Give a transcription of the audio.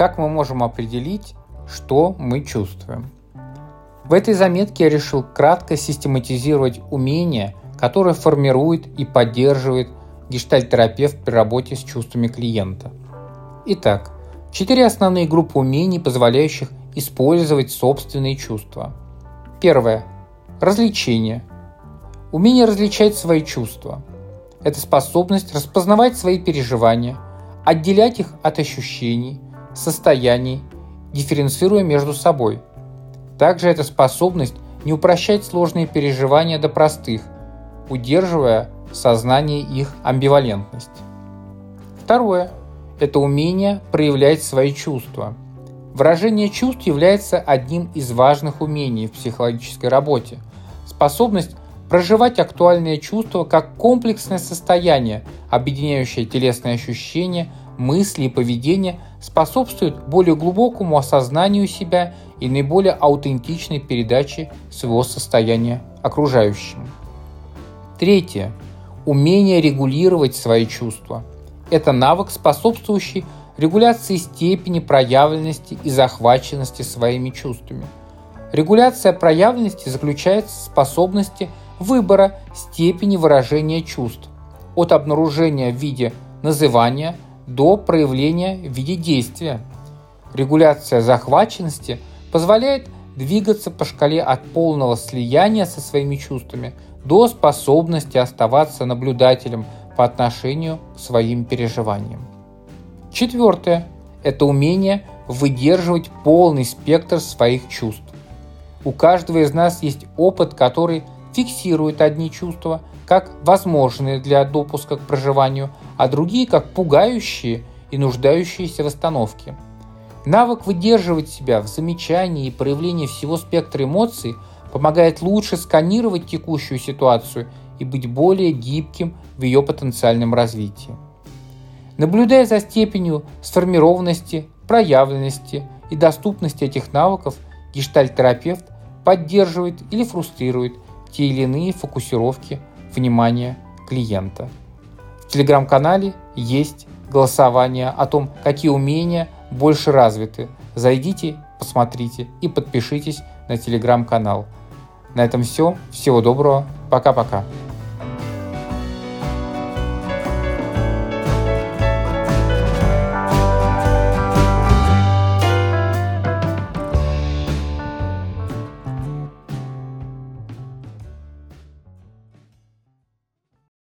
Как мы можем определить, что мы чувствуем? В этой заметке я решил кратко систематизировать умения, которые формирует и поддерживает гештальтерапевт при работе с чувствами клиента. Итак, четыре основные группы умений, позволяющих использовать собственные чувства. Первое. Развлечение. Умение различать свои чувства. Это способность распознавать свои переживания, отделять их от ощущений, состояний, дифференцируя между собой. Также это способность не упрощать сложные переживания до простых, удерживая в сознании их амбивалентность. Второе – это умение проявлять свои чувства. Выражение чувств является одним из важных умений в психологической работе. Способность проживать актуальные чувства как комплексное состояние, объединяющее телесные ощущения, мысли и поведение, способствует более глубокому осознанию себя и наиболее аутентичной передаче своего состояния окружающим. Третье. Умение регулировать свои чувства. Это навык, способствующий регуляции степени проявленности и захваченности своими чувствами. Регуляция проявленности заключается в способности выбора степени выражения чувств от обнаружения в виде называния до проявления в виде действия. Регуляция захваченности позволяет двигаться по шкале от полного слияния со своими чувствами – до способности оставаться наблюдателем по отношению к своим переживаниям. Четвертое – это умение выдерживать полный спектр своих чувств. У каждого из нас есть опыт, который фиксирует одни чувства как возможные для допуска к проживанию, а другие как пугающие и нуждающиеся в остановке. Навык выдерживать себя в замечании и проявлении всего спектра эмоций – помогает лучше сканировать текущую ситуацию и быть более гибким в ее потенциальном развитии. Наблюдая за степенью сформированности, проявленности и доступности этих навыков, гештальтерапевт поддерживает или фрустрирует те или иные фокусировки внимания клиента. В телеграм-канале есть голосование о том, какие умения больше развиты. Зайдите, посмотрите и подпишитесь на телеграм-канал. На этом все. Всего доброго. Пока-пока.